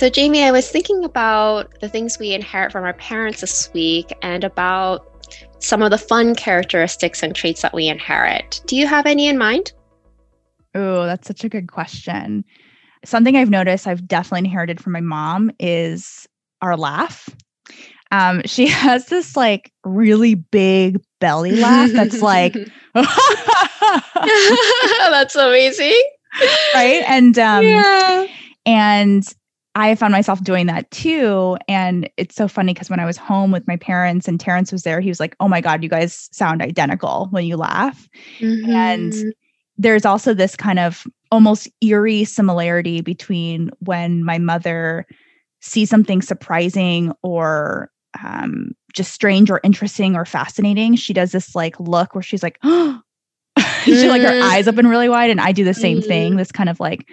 So, Jamie, I was thinking about the things we inherit from our parents this week and about some of the fun characteristics and traits that we inherit. Do you have any in mind? Oh, that's such a good question. Something I've noticed I've definitely inherited from my mom is our laugh. Um, she has this like really big belly laugh that's like that's amazing. Right. And um yeah. and I found myself doing that too. And it's so funny because when I was home with my parents and Terrence was there, he was like, Oh my God, you guys sound identical when you laugh. Mm-hmm. And there's also this kind of almost eerie similarity between when my mother sees something surprising or um, just strange or interesting or fascinating. She does this like look where she's like, oh, she like her mm-hmm. eyes open really wide. And I do the same mm-hmm. thing, this kind of like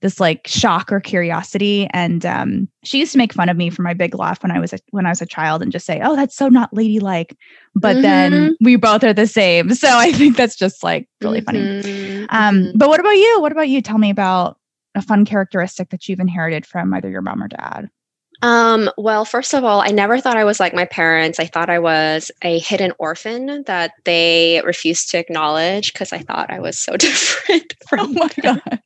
this like shock or curiosity. And um, she used to make fun of me for my big laugh when I was a, when I was a child and just say, "Oh, that's so not ladylike." But mm-hmm. then we both are the same, so I think that's just like really mm-hmm. funny. Um, mm-hmm. but what about you? What about you? Tell me about a fun characteristic that you've inherited from either your mom or dad. Um, well, first of all, I never thought I was like my parents. I thought I was a hidden orphan that they refused to acknowledge because I thought I was so different from oh my them. god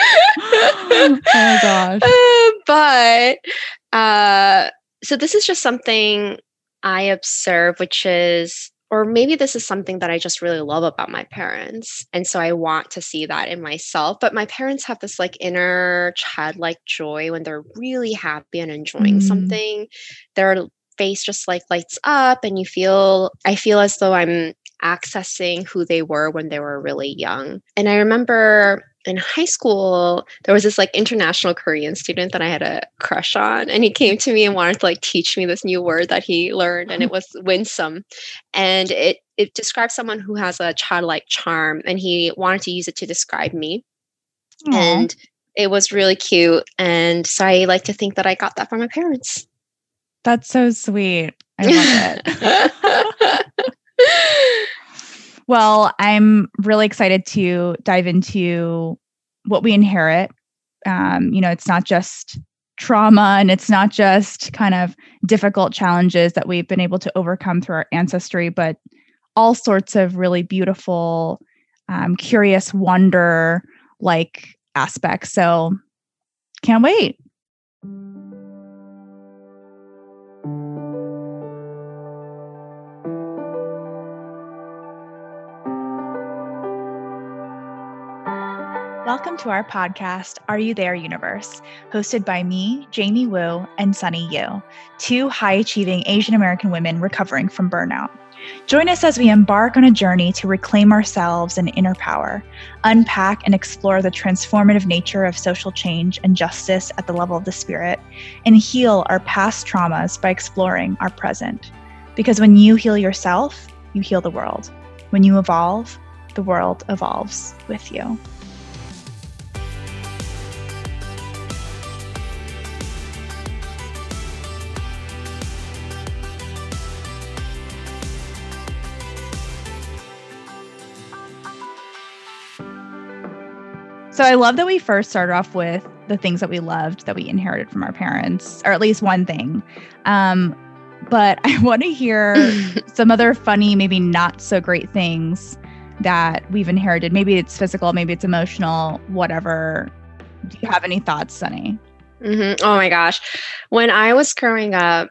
oh my gosh. Uh, but uh, so this is just something I observe, which is, or maybe this is something that I just really love about my parents. And so I want to see that in myself. But my parents have this like inner childlike joy when they're really happy and enjoying mm. something. Their face just like lights up, and you feel, I feel as though I'm accessing who they were when they were really young. And I remember in high school, there was this like international Korean student that I had a crush on, and he came to me and wanted to like teach me this new word that he learned, and it was winsome, and it it describes someone who has a childlike charm, and he wanted to use it to describe me, Aww. and it was really cute, and so I like to think that I got that from my parents. That's so sweet. I love it. Well, I'm really excited to dive into what we inherit. Um, you know, it's not just trauma and it's not just kind of difficult challenges that we've been able to overcome through our ancestry, but all sorts of really beautiful, um, curious wonder like aspects. So, can't wait. Welcome to our podcast, Are You There Universe, hosted by me, Jamie Wu, and Sunny Yu, two high achieving Asian American women recovering from burnout. Join us as we embark on a journey to reclaim ourselves and inner power, unpack and explore the transformative nature of social change and justice at the level of the spirit, and heal our past traumas by exploring our present. Because when you heal yourself, you heal the world. When you evolve, the world evolves with you. So I love that we first started off with the things that we loved that we inherited from our parents, or at least one thing. Um, but I want to hear some other funny, maybe not so great things that we've inherited. Maybe it's physical, maybe it's emotional, whatever. Do you have any thoughts, Sunny? Mm-hmm. Oh my gosh. When I was growing up,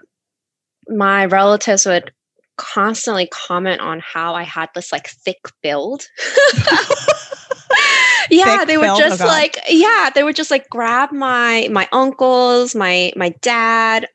my relatives would constantly comment on how I had this like thick build. yeah they would just oh, like yeah they would just like grab my my uncles my my dad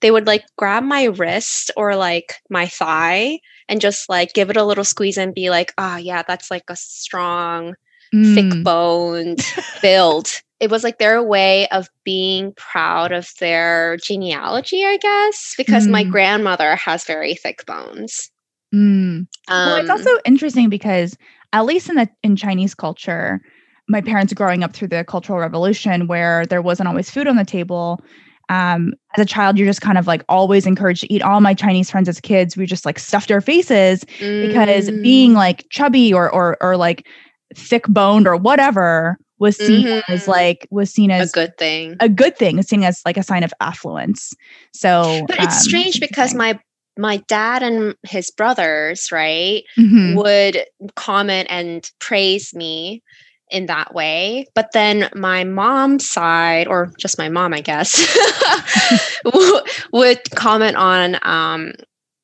they would like grab my wrist or like my thigh and just like give it a little squeeze and be like oh yeah that's like a strong mm. thick boned build it was like their way of being proud of their genealogy i guess because mm. my grandmother has very thick bones mm. um, well it's also interesting because at least in the in chinese culture my parents growing up through the Cultural Revolution, where there wasn't always food on the table. Um, as a child, you're just kind of like always encouraged to eat. All my Chinese friends as kids, we just like stuffed our faces mm. because being like chubby or or or like thick boned or whatever was seen mm-hmm. as like was seen as a good thing. A good thing, seen as like a sign of affluence. So, but it's um, strange because my my dad and his brothers, right, mm-hmm. would comment and praise me in that way. But then my mom's side, or just my mom, I guess, would comment on um,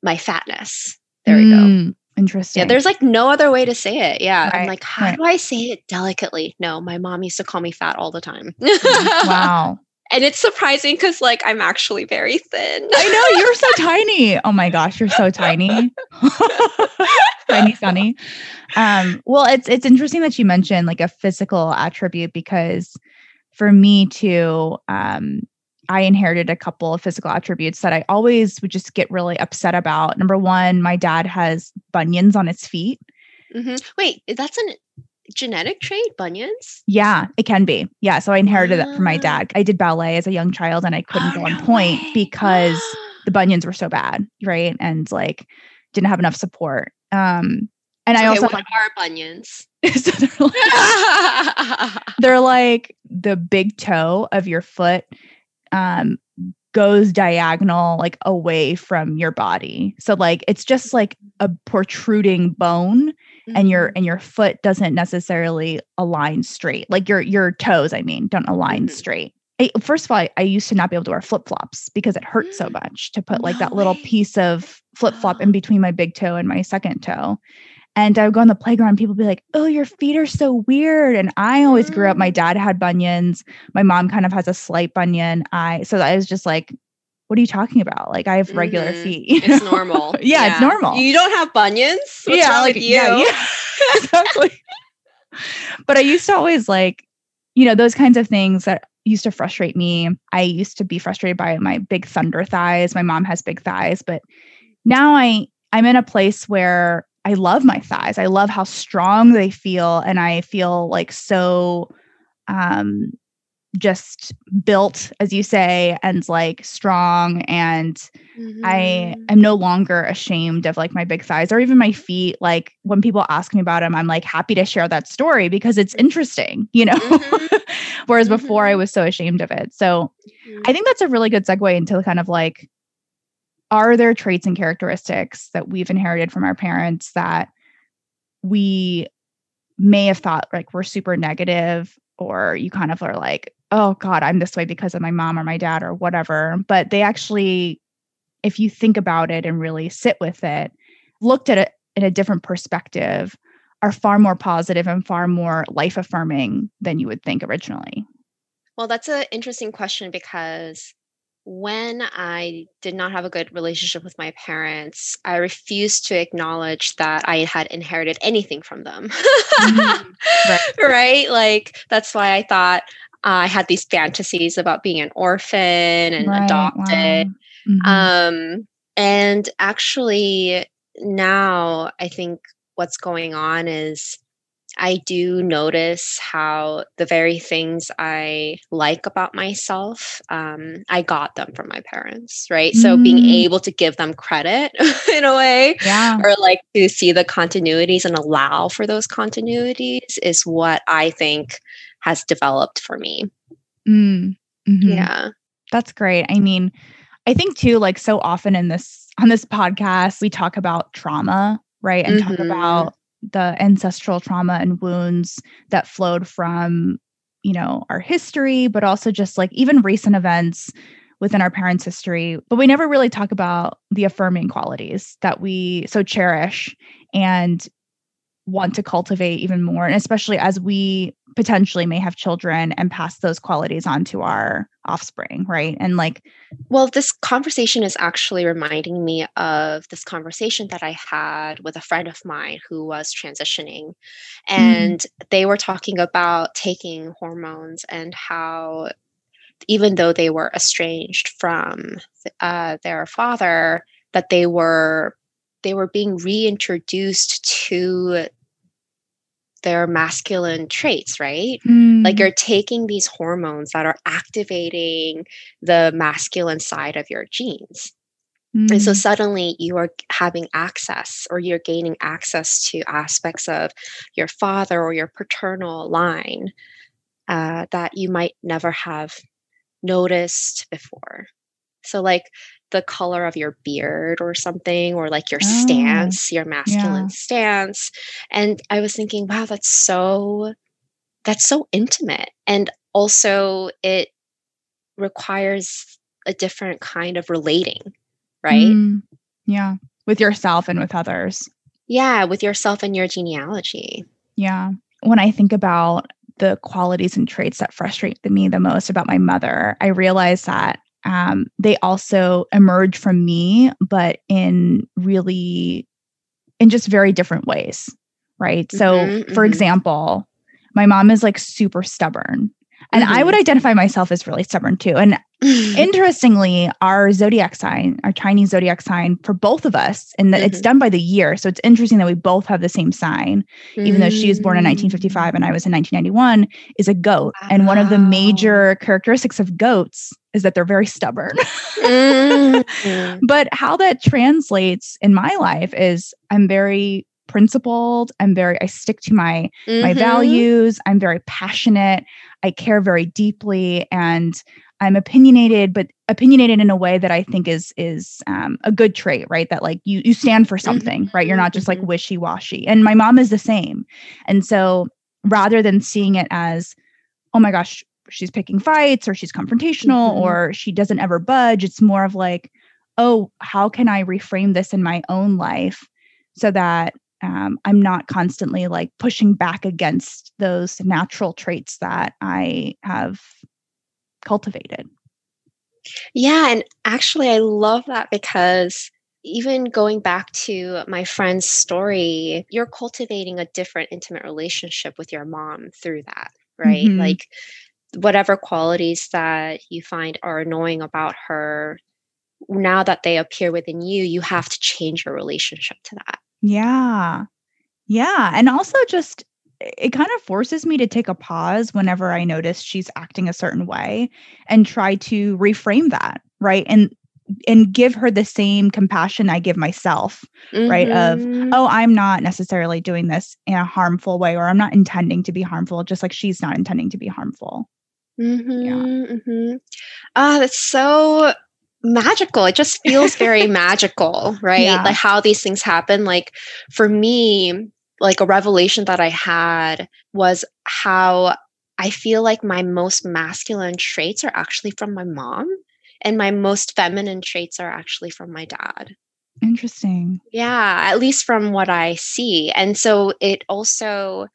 my fatness. There we mm, go. Interesting. Yeah, there's like no other way to say it. Yeah. Right, I'm like, how right. do I say it delicately? No, my mom used to call me fat all the time. wow. And it's surprising because like I'm actually very thin. I know you're so tiny. Oh my gosh, you're so tiny. tiny sunny. Um, well, it's it's interesting that you mentioned like a physical attribute because for me too, um, I inherited a couple of physical attributes that I always would just get really upset about. Number one, my dad has bunions on his feet. Mm-hmm. Wait, that's an genetic trait, bunions? Yeah, it can be. Yeah. So I inherited that from my dad. I did ballet as a young child and I couldn't oh, go on pointe way. because the bunions were so bad, right? And like didn't have enough support. Um and okay, I also what like, are bunions? so they're like, they're like the big toe of your foot um goes diagonal like away from your body. So like it's just like a protruding bone mm-hmm. and your mm-hmm. and your foot doesn't necessarily align straight. Like your your toes, I mean, don't align mm-hmm. straight. I, first of all, I, I, used to not be able to wear flip flops because it hurt so much to put like no that little piece of flip flop in between my big toe and my second toe. And I would go on the playground, people be like, Oh, your feet are so weird. And I always grew up, my mm. dad had bunions. My mom kind of has a slight bunion. I so I was just like, what are you talking about? Like I have regular mm-hmm. feet. It's normal. yeah, yeah, it's normal. You don't have bunions? What's yeah, like, you? Yeah, yeah. exactly. but I used to always like, you know, those kinds of things that used to frustrate me. I used to be frustrated by my big thunder thighs. My mom has big thighs, but now I I'm in a place where I love my thighs. I love how strong they feel and I feel like so um just built as you say and like strong and mm-hmm. I am no longer ashamed of like my big thighs or even my feet like when people ask me about them I'm like happy to share that story because it's interesting you know mm-hmm. whereas mm-hmm. before I was so ashamed of it so mm-hmm. I think that's a really good segue into kind of like are there traits and characteristics that we've inherited from our parents that we may have thought like we're super negative or you kind of are like oh god i'm this way because of my mom or my dad or whatever but they actually if you think about it and really sit with it looked at it in a different perspective are far more positive and far more life affirming than you would think originally well that's an interesting question because when I did not have a good relationship with my parents, I refused to acknowledge that I had inherited anything from them. mm-hmm. right. right. Like, that's why I thought uh, I had these fantasies about being an orphan and right. adopted. Wow. Mm-hmm. Um, and actually, now I think what's going on is I do notice how the very things I like about myself, um, I got them from my parents, right? Mm. So being mm. able to give them credit in a way, yeah. or like to see the continuities and allow for those continuities is what I think has developed for me. Mm. Mm-hmm. Yeah. That's great. I mean, I think too, like so often in this on this podcast, we talk about trauma, right? And mm-hmm. talk about the ancestral trauma and wounds that flowed from you know our history but also just like even recent events within our parents history but we never really talk about the affirming qualities that we so cherish and want to cultivate even more and especially as we potentially may have children and pass those qualities on to our offspring right and like well this conversation is actually reminding me of this conversation that i had with a friend of mine who was transitioning mm-hmm. and mm. they were talking about taking hormones and how even though they were estranged from uh, their father that they were they were being reintroduced to their masculine traits, right? Mm. Like you're taking these hormones that are activating the masculine side of your genes. Mm. And so mm. suddenly you are having access or you're gaining access to aspects of your father or your paternal line uh, that you might never have noticed before. So, like the color of your beard or something, or like your oh, stance, your masculine yeah. stance. And I was thinking, wow, that's so that's so intimate. And also it requires a different kind of relating, right? Mm, yeah. With yourself and with others. Yeah, with yourself and your genealogy. Yeah. When I think about the qualities and traits that frustrate me the most about my mother, I realize that um, they also emerge from me, but in really, in just very different ways. Right. So, mm-hmm, for mm-hmm. example, my mom is like super stubborn. And mm-hmm. I would mm-hmm. identify myself as really stubborn too. And interestingly, our zodiac sign, our Chinese zodiac sign for both of us, and mm-hmm. it's done by the year. So it's interesting that we both have the same sign, mm-hmm. even though she was born in 1955 and I was in 1991, is a goat. Wow. And one of the major characteristics of goats is that they're very stubborn. Mm-hmm. but how that translates in my life is I'm very principled i'm very i stick to my mm-hmm. my values i'm very passionate i care very deeply and i'm opinionated but opinionated in a way that i think is is um, a good trait right that like you you stand for mm-hmm. something mm-hmm. right you're not just like mm-hmm. wishy-washy and my mom is the same and so rather than seeing it as oh my gosh she's picking fights or she's confrontational mm-hmm. or she doesn't ever budge it's more of like oh how can i reframe this in my own life so that um, I'm not constantly like pushing back against those natural traits that I have cultivated. Yeah. And actually, I love that because even going back to my friend's story, you're cultivating a different intimate relationship with your mom through that, right? Mm-hmm. Like, whatever qualities that you find are annoying about her, now that they appear within you, you have to change your relationship to that. Yeah. Yeah. And also just it kind of forces me to take a pause whenever I notice she's acting a certain way and try to reframe that, right? And and give her the same compassion I give myself, mm-hmm. right? Of, mm-hmm. oh, I'm not necessarily doing this in a harmful way, or I'm not intending to be harmful, just like she's not intending to be harmful. Mm-hmm, yeah. Mm-hmm. Ah, that's so magical. It just feels very magical, right? Yeah. Like how these things happen. Like for me, like a revelation that I had was how I feel like my most masculine traits are actually from my mom and my most feminine traits are actually from my dad. Interesting. Yeah, at least from what I see. And so it also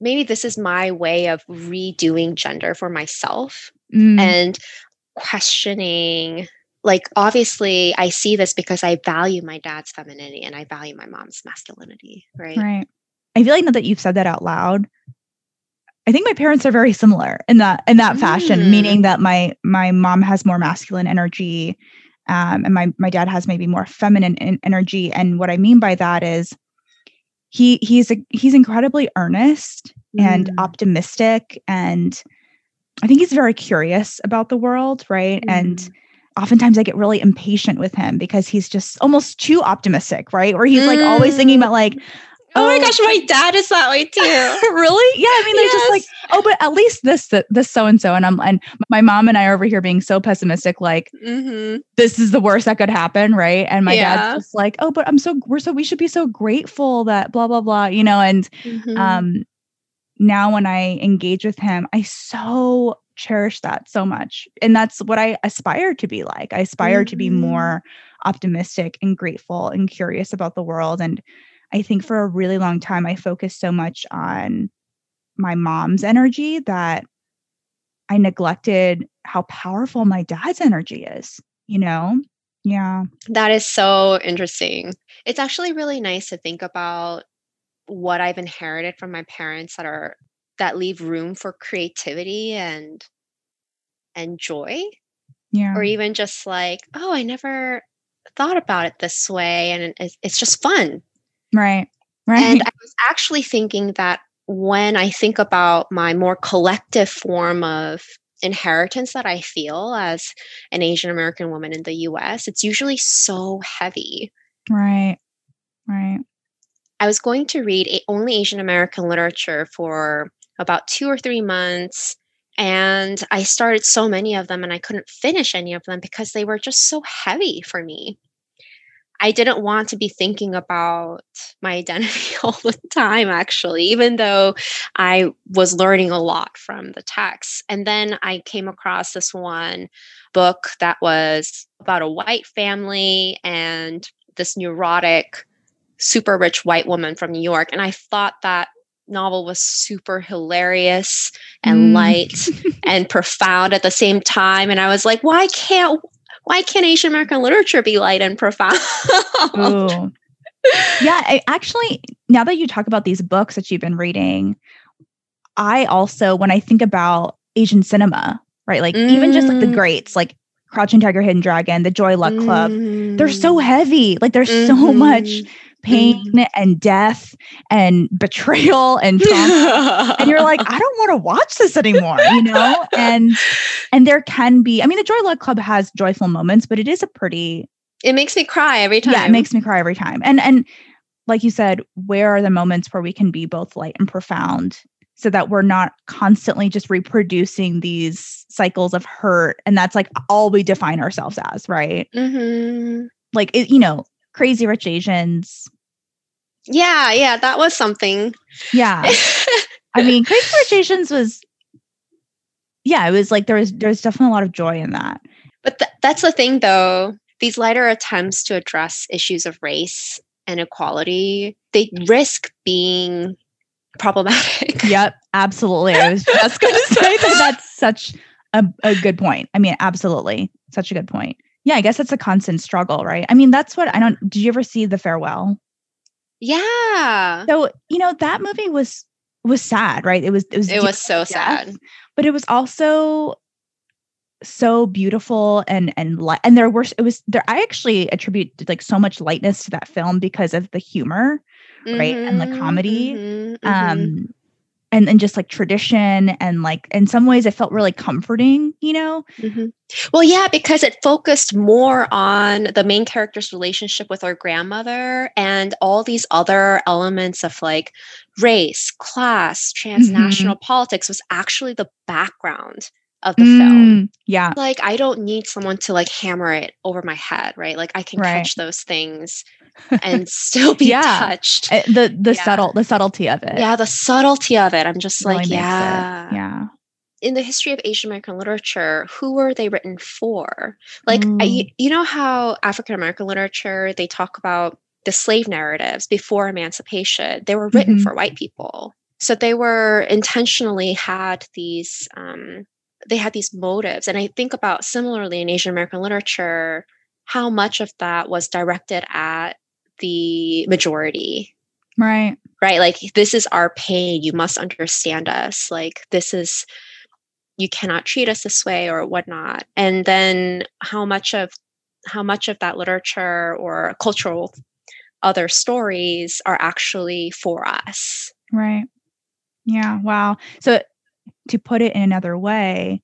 maybe this is my way of redoing gender for myself mm. and questioning like obviously I see this because I value my dad's femininity and I value my mom's masculinity, right? Right. I feel like now that you've said that out loud, I think my parents are very similar in that in that mm. fashion, meaning that my my mom has more masculine energy, um, and my my dad has maybe more feminine energy. And what I mean by that is he he's a, he's incredibly earnest mm. and optimistic, and I think he's very curious about the world, right? Mm. And oftentimes I get really impatient with him because he's just almost too optimistic, right? Where he's like always thinking about like, oh, oh my gosh, my dad is that way too. really? Yeah. I mean, they're yes. just like, oh, but at least this, this so and so. And I'm, and my mom and I are over here being so pessimistic, like, mm-hmm. this is the worst that could happen. Right. And my yeah. dad's just like, oh, but I'm so, we're so, we should be so grateful that blah, blah, blah, you know, and, mm-hmm. um, now when I engage with him, I so cherish that so much. And that's what I aspire to be like. I aspire mm-hmm. to be mm-hmm. more optimistic and grateful and curious about the world. And I think for a really long time, I focused so much on my mom's energy that I neglected how powerful my dad's energy is, you know? Yeah. That is so interesting. It's actually really nice to think about what I've inherited from my parents that are that leave room for creativity and and joy yeah or even just like oh i never thought about it this way and it's, it's just fun right right. And i was actually thinking that when i think about my more collective form of inheritance that i feel as an asian american woman in the us it's usually so heavy. Right right. I was going to read only asian american literature for about two or three months And I started so many of them and I couldn't finish any of them because they were just so heavy for me. I didn't want to be thinking about my identity all the time, actually, even though I was learning a lot from the text. And then I came across this one book that was about a white family and this neurotic, super rich white woman from New York. And I thought that novel was super hilarious and mm. light and profound at the same time and i was like why can't why can't asian american literature be light and profound yeah I, actually now that you talk about these books that you've been reading i also when i think about asian cinema right like mm. even just like the mm. greats like crouching tiger hidden dragon the joy luck club mm. they're so mm. heavy like there's mm-hmm. so much pain mm-hmm. and death and betrayal and trauma. and you're like, I don't want to watch this anymore, you know? And and there can be, I mean, the Joy Luck Club has joyful moments, but it is a pretty it makes me cry every time. Yeah, it makes me cry every time. And and like you said, where are the moments where we can be both light and profound so that we're not constantly just reproducing these cycles of hurt and that's like all we define ourselves as right mm-hmm. like it, you know crazy rich asians yeah, yeah, that was something. Yeah. I mean, Rich Asians was yeah, it was like there was there's definitely a lot of joy in that. But th- that's the thing though. These lighter attempts to address issues of race and equality, they risk being problematic. Yep, absolutely. I was just going to say that that's such a, a good point. I mean, absolutely. Such a good point. Yeah, I guess that's a constant struggle, right? I mean, that's what I don't did you ever see The Farewell? Yeah. So, you know, that movie was was sad, right? It was it was It was so death, sad. But it was also so beautiful and and light and there were it was there I actually attribute like so much lightness to that film because of the humor, mm-hmm, right? And the comedy. Mm-hmm, um mm-hmm and and just like tradition and like in some ways it felt really comforting you know mm-hmm. well yeah because it focused more on the main character's relationship with her grandmother and all these other elements of like race class transnational mm-hmm. politics was actually the background of the mm, film. Yeah. Like I don't need someone to like hammer it over my head, right? Like I can right. catch those things and still be yeah. touched. Eh, the the yeah. subtle the subtlety of it. Yeah, the subtlety of it. I'm just really like, yeah. It. Yeah. In the history of Asian American literature, who were they written for? Like, mm. I, you know how African American literature they talk about the slave narratives before emancipation. They were written mm-hmm. for white people, so they were intentionally had these um, they had these motives. And I think about similarly in Asian American literature, how much of that was directed at the majority. Right. Right. Like, this is our pain. You must understand us. Like, this is, you cannot treat us this way or whatnot. And then how much of, how much of that literature or cultural other stories are actually for us. Right. Yeah. Wow. So to put it in another way,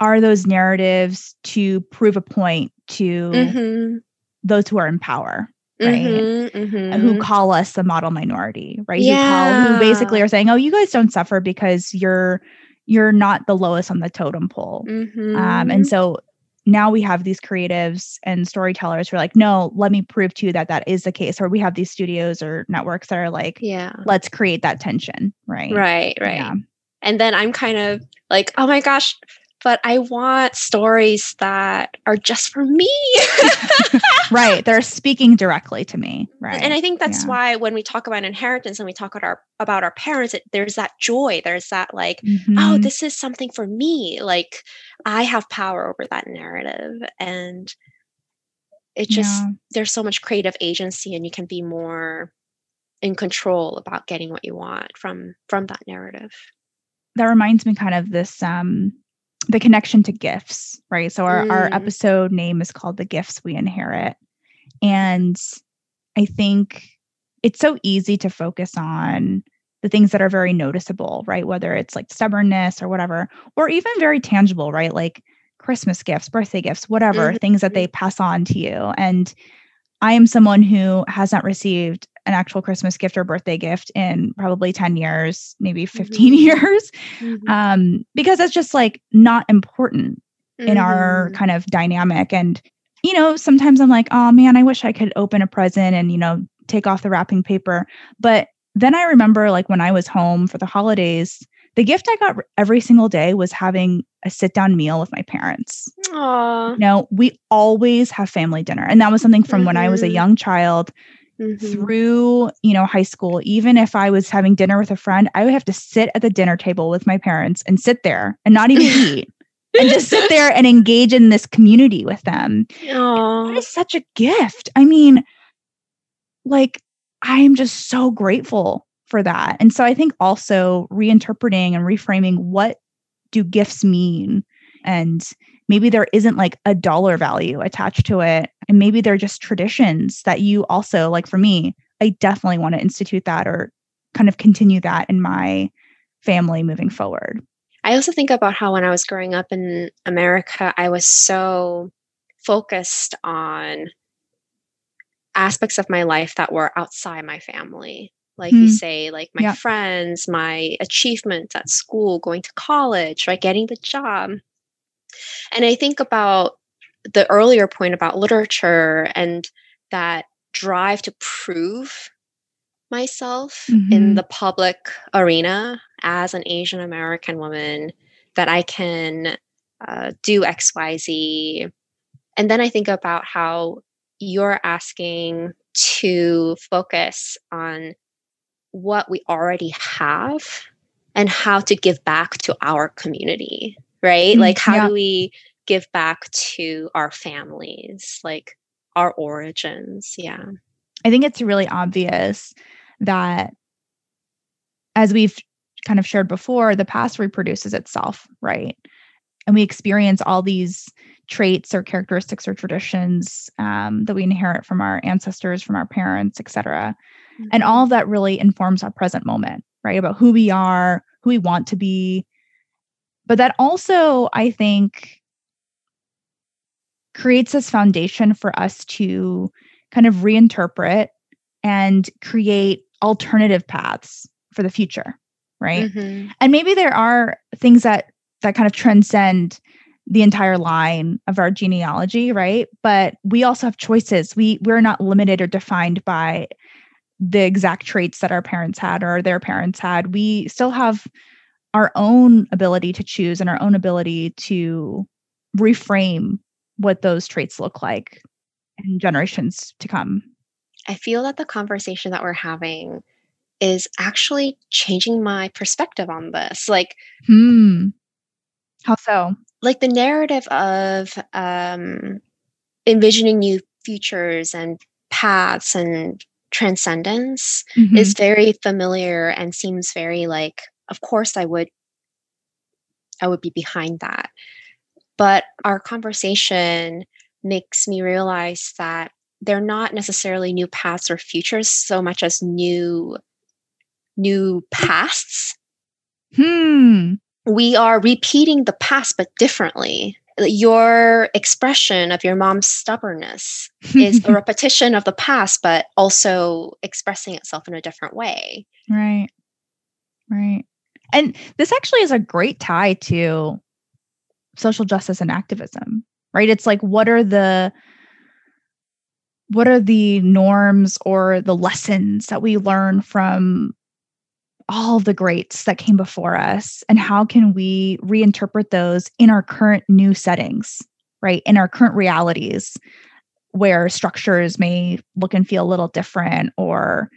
are those narratives to prove a point to mm-hmm. those who are in power? right? Mm-hmm, mm-hmm. Who call us the model minority, right? Yeah. Who, call, who basically are saying, "Oh, you guys don't suffer because you're you're not the lowest on the totem pole." Mm-hmm. Um, and so now we have these creatives and storytellers who are like, "No, let me prove to you that that is the case." Or we have these studios or networks that are like, "Yeah, let's create that tension." Right. Right. Right. Yeah. And then I'm kind of like, "Oh my gosh." but I want stories that are just for me. right. They're speaking directly to me. Right. And I think that's yeah. why when we talk about inheritance and we talk about our about our parents, it, there's that joy. There's that like, oh, mm-hmm. oh, this is something for me. Like I have power over that narrative. And it just yeah. there's so much creative agency and you can be more in control about getting what you want from from that narrative that reminds me kind of this um the connection to gifts, right? So our, mm. our episode name is called The Gifts We Inherit. And I think it's so easy to focus on the things that are very noticeable, right? Whether it's like stubbornness or whatever, or even very tangible, right? Like Christmas gifts, birthday gifts, whatever, mm-hmm. things that they pass on to you. And I am someone who has not received an actual Christmas gift or birthday gift in probably 10 years, maybe 15 mm-hmm. years, mm-hmm. Um, because that's just like not important mm-hmm. in our mm-hmm. kind of dynamic. And, you know, sometimes I'm like, oh man, I wish I could open a present and, you know, take off the wrapping paper. But then I remember like when I was home for the holidays, the gift I got every single day was having a sit down meal with my parents. Aww. You know, we always have family dinner. And that was something from mm-hmm. when I was a mm-hmm. young child mm-hmm. through, you know, high school. Even if I was having dinner with a friend, I would have to sit at the dinner table with my parents and sit there and not even eat. and just sit there and engage in this community with them. That is such a gift. I mean, like, I am just so grateful for that. And so I think also reinterpreting and reframing what do gifts mean and maybe there isn't like a dollar value attached to it and maybe they're just traditions that you also like for me I definitely want to institute that or kind of continue that in my family moving forward. I also think about how when I was growing up in America I was so focused on aspects of my life that were outside my family like mm. you say like my friends my achievements at school going to college right getting the job and i think about the earlier point about literature and that drive to prove myself mm-hmm. in the public arena as an asian american woman that i can uh, do xyz and then i think about how you're asking to focus on what we already have and how to give back to our community, right? Mm, like, how yeah. do we give back to our families, like our origins? Yeah. I think it's really obvious that as we've kind of shared before, the past reproduces itself, right? And we experience all these traits or characteristics or traditions um, that we inherit from our ancestors, from our parents, et cetera. Mm-hmm. And all of that really informs our present moment, right? About who we are, who we want to be. But that also, I think, creates this foundation for us to kind of reinterpret and create alternative paths for the future right mm-hmm. and maybe there are things that that kind of transcend the entire line of our genealogy right but we also have choices we we're not limited or defined by the exact traits that our parents had or their parents had. We still have our own ability to choose and our own ability to reframe what those traits look like in generations to come. I feel that the conversation that we're having is actually changing my perspective on this. Like, hmm. How so? Like the narrative of um, envisioning new futures and paths and transcendence mm-hmm. is very familiar and seems very like of course i would i would be behind that. But our conversation makes me realize that they're not necessarily new paths or futures so much as new new pasts. Hmm. We are repeating the past but differently your expression of your mom's stubbornness is a repetition of the past, but also expressing itself in a different way. Right. Right. And this actually is a great tie to social justice and activism, right? It's like, what are the what are the norms or the lessons that we learn from all the greats that came before us and how can we reinterpret those in our current new settings right? In our current realities where structures may look and feel a little different or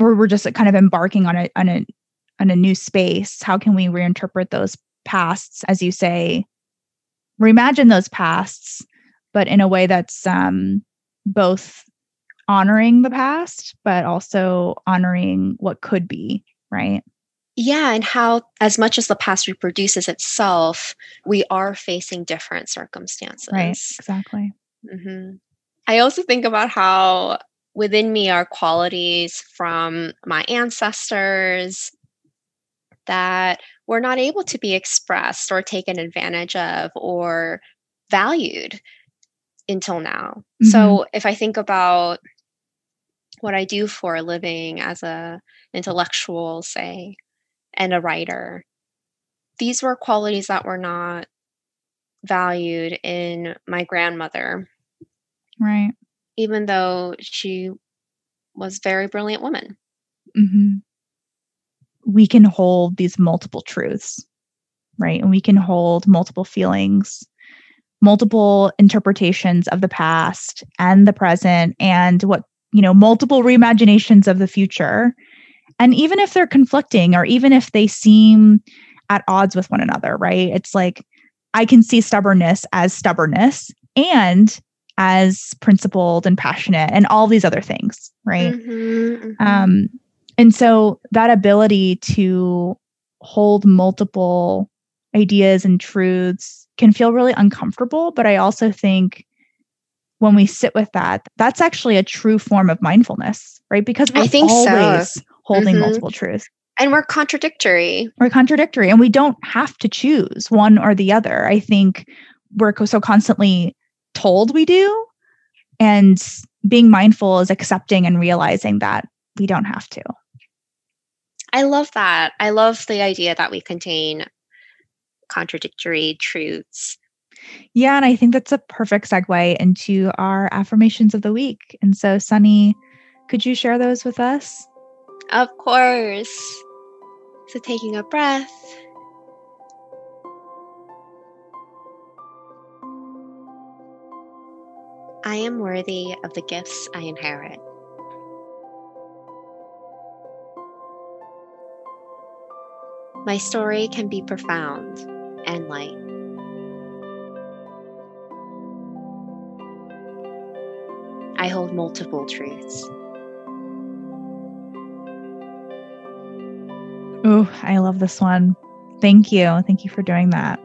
or we're just kind of embarking on a on a on a new space. How can we reinterpret those pasts as you say? Reimagine those pasts but in a way that's um both honoring the past but also honoring what could be right? Yeah, and how, as much as the past reproduces itself, we are facing different circumstances. Right, exactly. Mm-hmm. I also think about how within me are qualities from my ancestors that were not able to be expressed or taken advantage of or valued. until now. Mm-hmm. So if I think about what I do for a living as a intellectual, say, and a writer, these were qualities that were not valued in my grandmother. Right. Even though she was a very brilliant woman. Mm-hmm. We can hold these multiple truths, right? And we can hold multiple feelings, multiple interpretations of the past and the present, and what, you know, multiple reimaginations of the future. And even if they're conflicting or even if they seem at odds with one another, right? It's like I can see stubbornness as stubbornness and as principled and passionate and all these other things, right? Mm-hmm, mm-hmm. Um, and so that ability to hold multiple ideas and truths can feel really uncomfortable. But I also think when we sit with that, that's actually a true form of mindfulness, right? Because we're I think always so. holding mm-hmm. multiple truths. And we're contradictory. We're contradictory, and we don't have to choose one or the other. I think we're so constantly told we do. And being mindful is accepting and realizing that we don't have to. I love that. I love the idea that we contain contradictory truths. Yeah, and I think that's a perfect segue into our affirmations of the week. And so, Sunny, could you share those with us? Of course. So, taking a breath. I am worthy of the gifts I inherit. My story can be profound and light. Multiple truths. Oh, I love this one. Thank you. Thank you for doing that.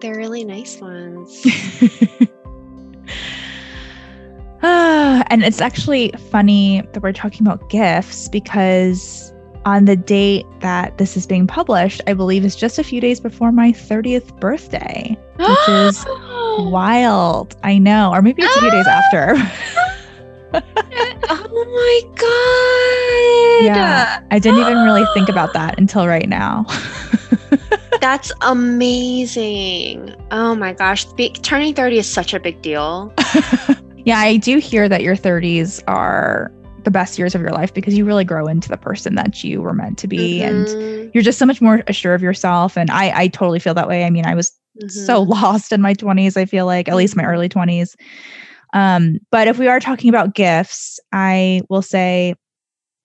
They're really nice ones. and it's actually funny that we're talking about gifts because on the date that this is being published, I believe is just a few days before my 30th birthday, which is wild. I know. Or maybe it's a few days after. oh my god. Yeah. I didn't even really think about that until right now. That's amazing. Oh my gosh. Be- turning 30 is such a big deal. yeah, I do hear that your 30s are the best years of your life because you really grow into the person that you were meant to be mm-hmm. and you're just so much more assured of yourself and i i totally feel that way i mean i was mm-hmm. so lost in my 20s i feel like at least my early 20s um but if we are talking about gifts i will say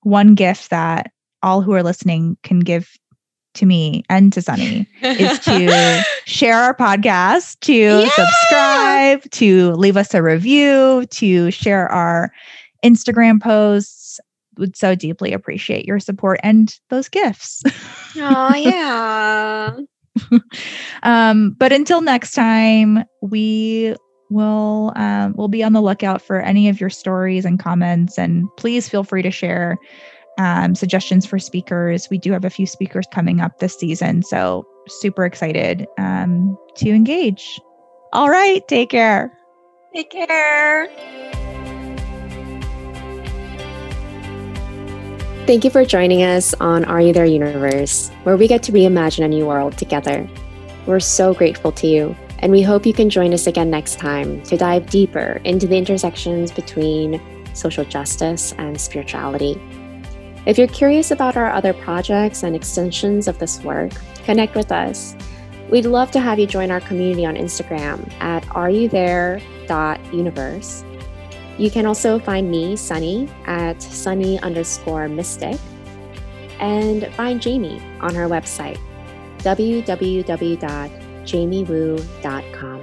one gift that all who are listening can give to me and to Sunny is to share our podcast, to yeah! subscribe, to leave us a review, to share our Instagram posts. Would so deeply appreciate your support and those gifts. Oh, yeah. um, but until next time, we will um, we'll be on the lookout for any of your stories and comments. And please feel free to share um, suggestions for speakers. We do have a few speakers coming up this season, so super excited um, to engage. All right, take care. Take care. Thank you for joining us on Are You There Universe, where we get to reimagine a new world together. We're so grateful to you, and we hope you can join us again next time to dive deeper into the intersections between social justice and spirituality. If you're curious about our other projects and extensions of this work, connect with us. We'd love to have you join our community on Instagram at areyouThere.universe you can also find me, Sunny, at sunny underscore mystic, and find Jamie on her website, www.jamiewu.com.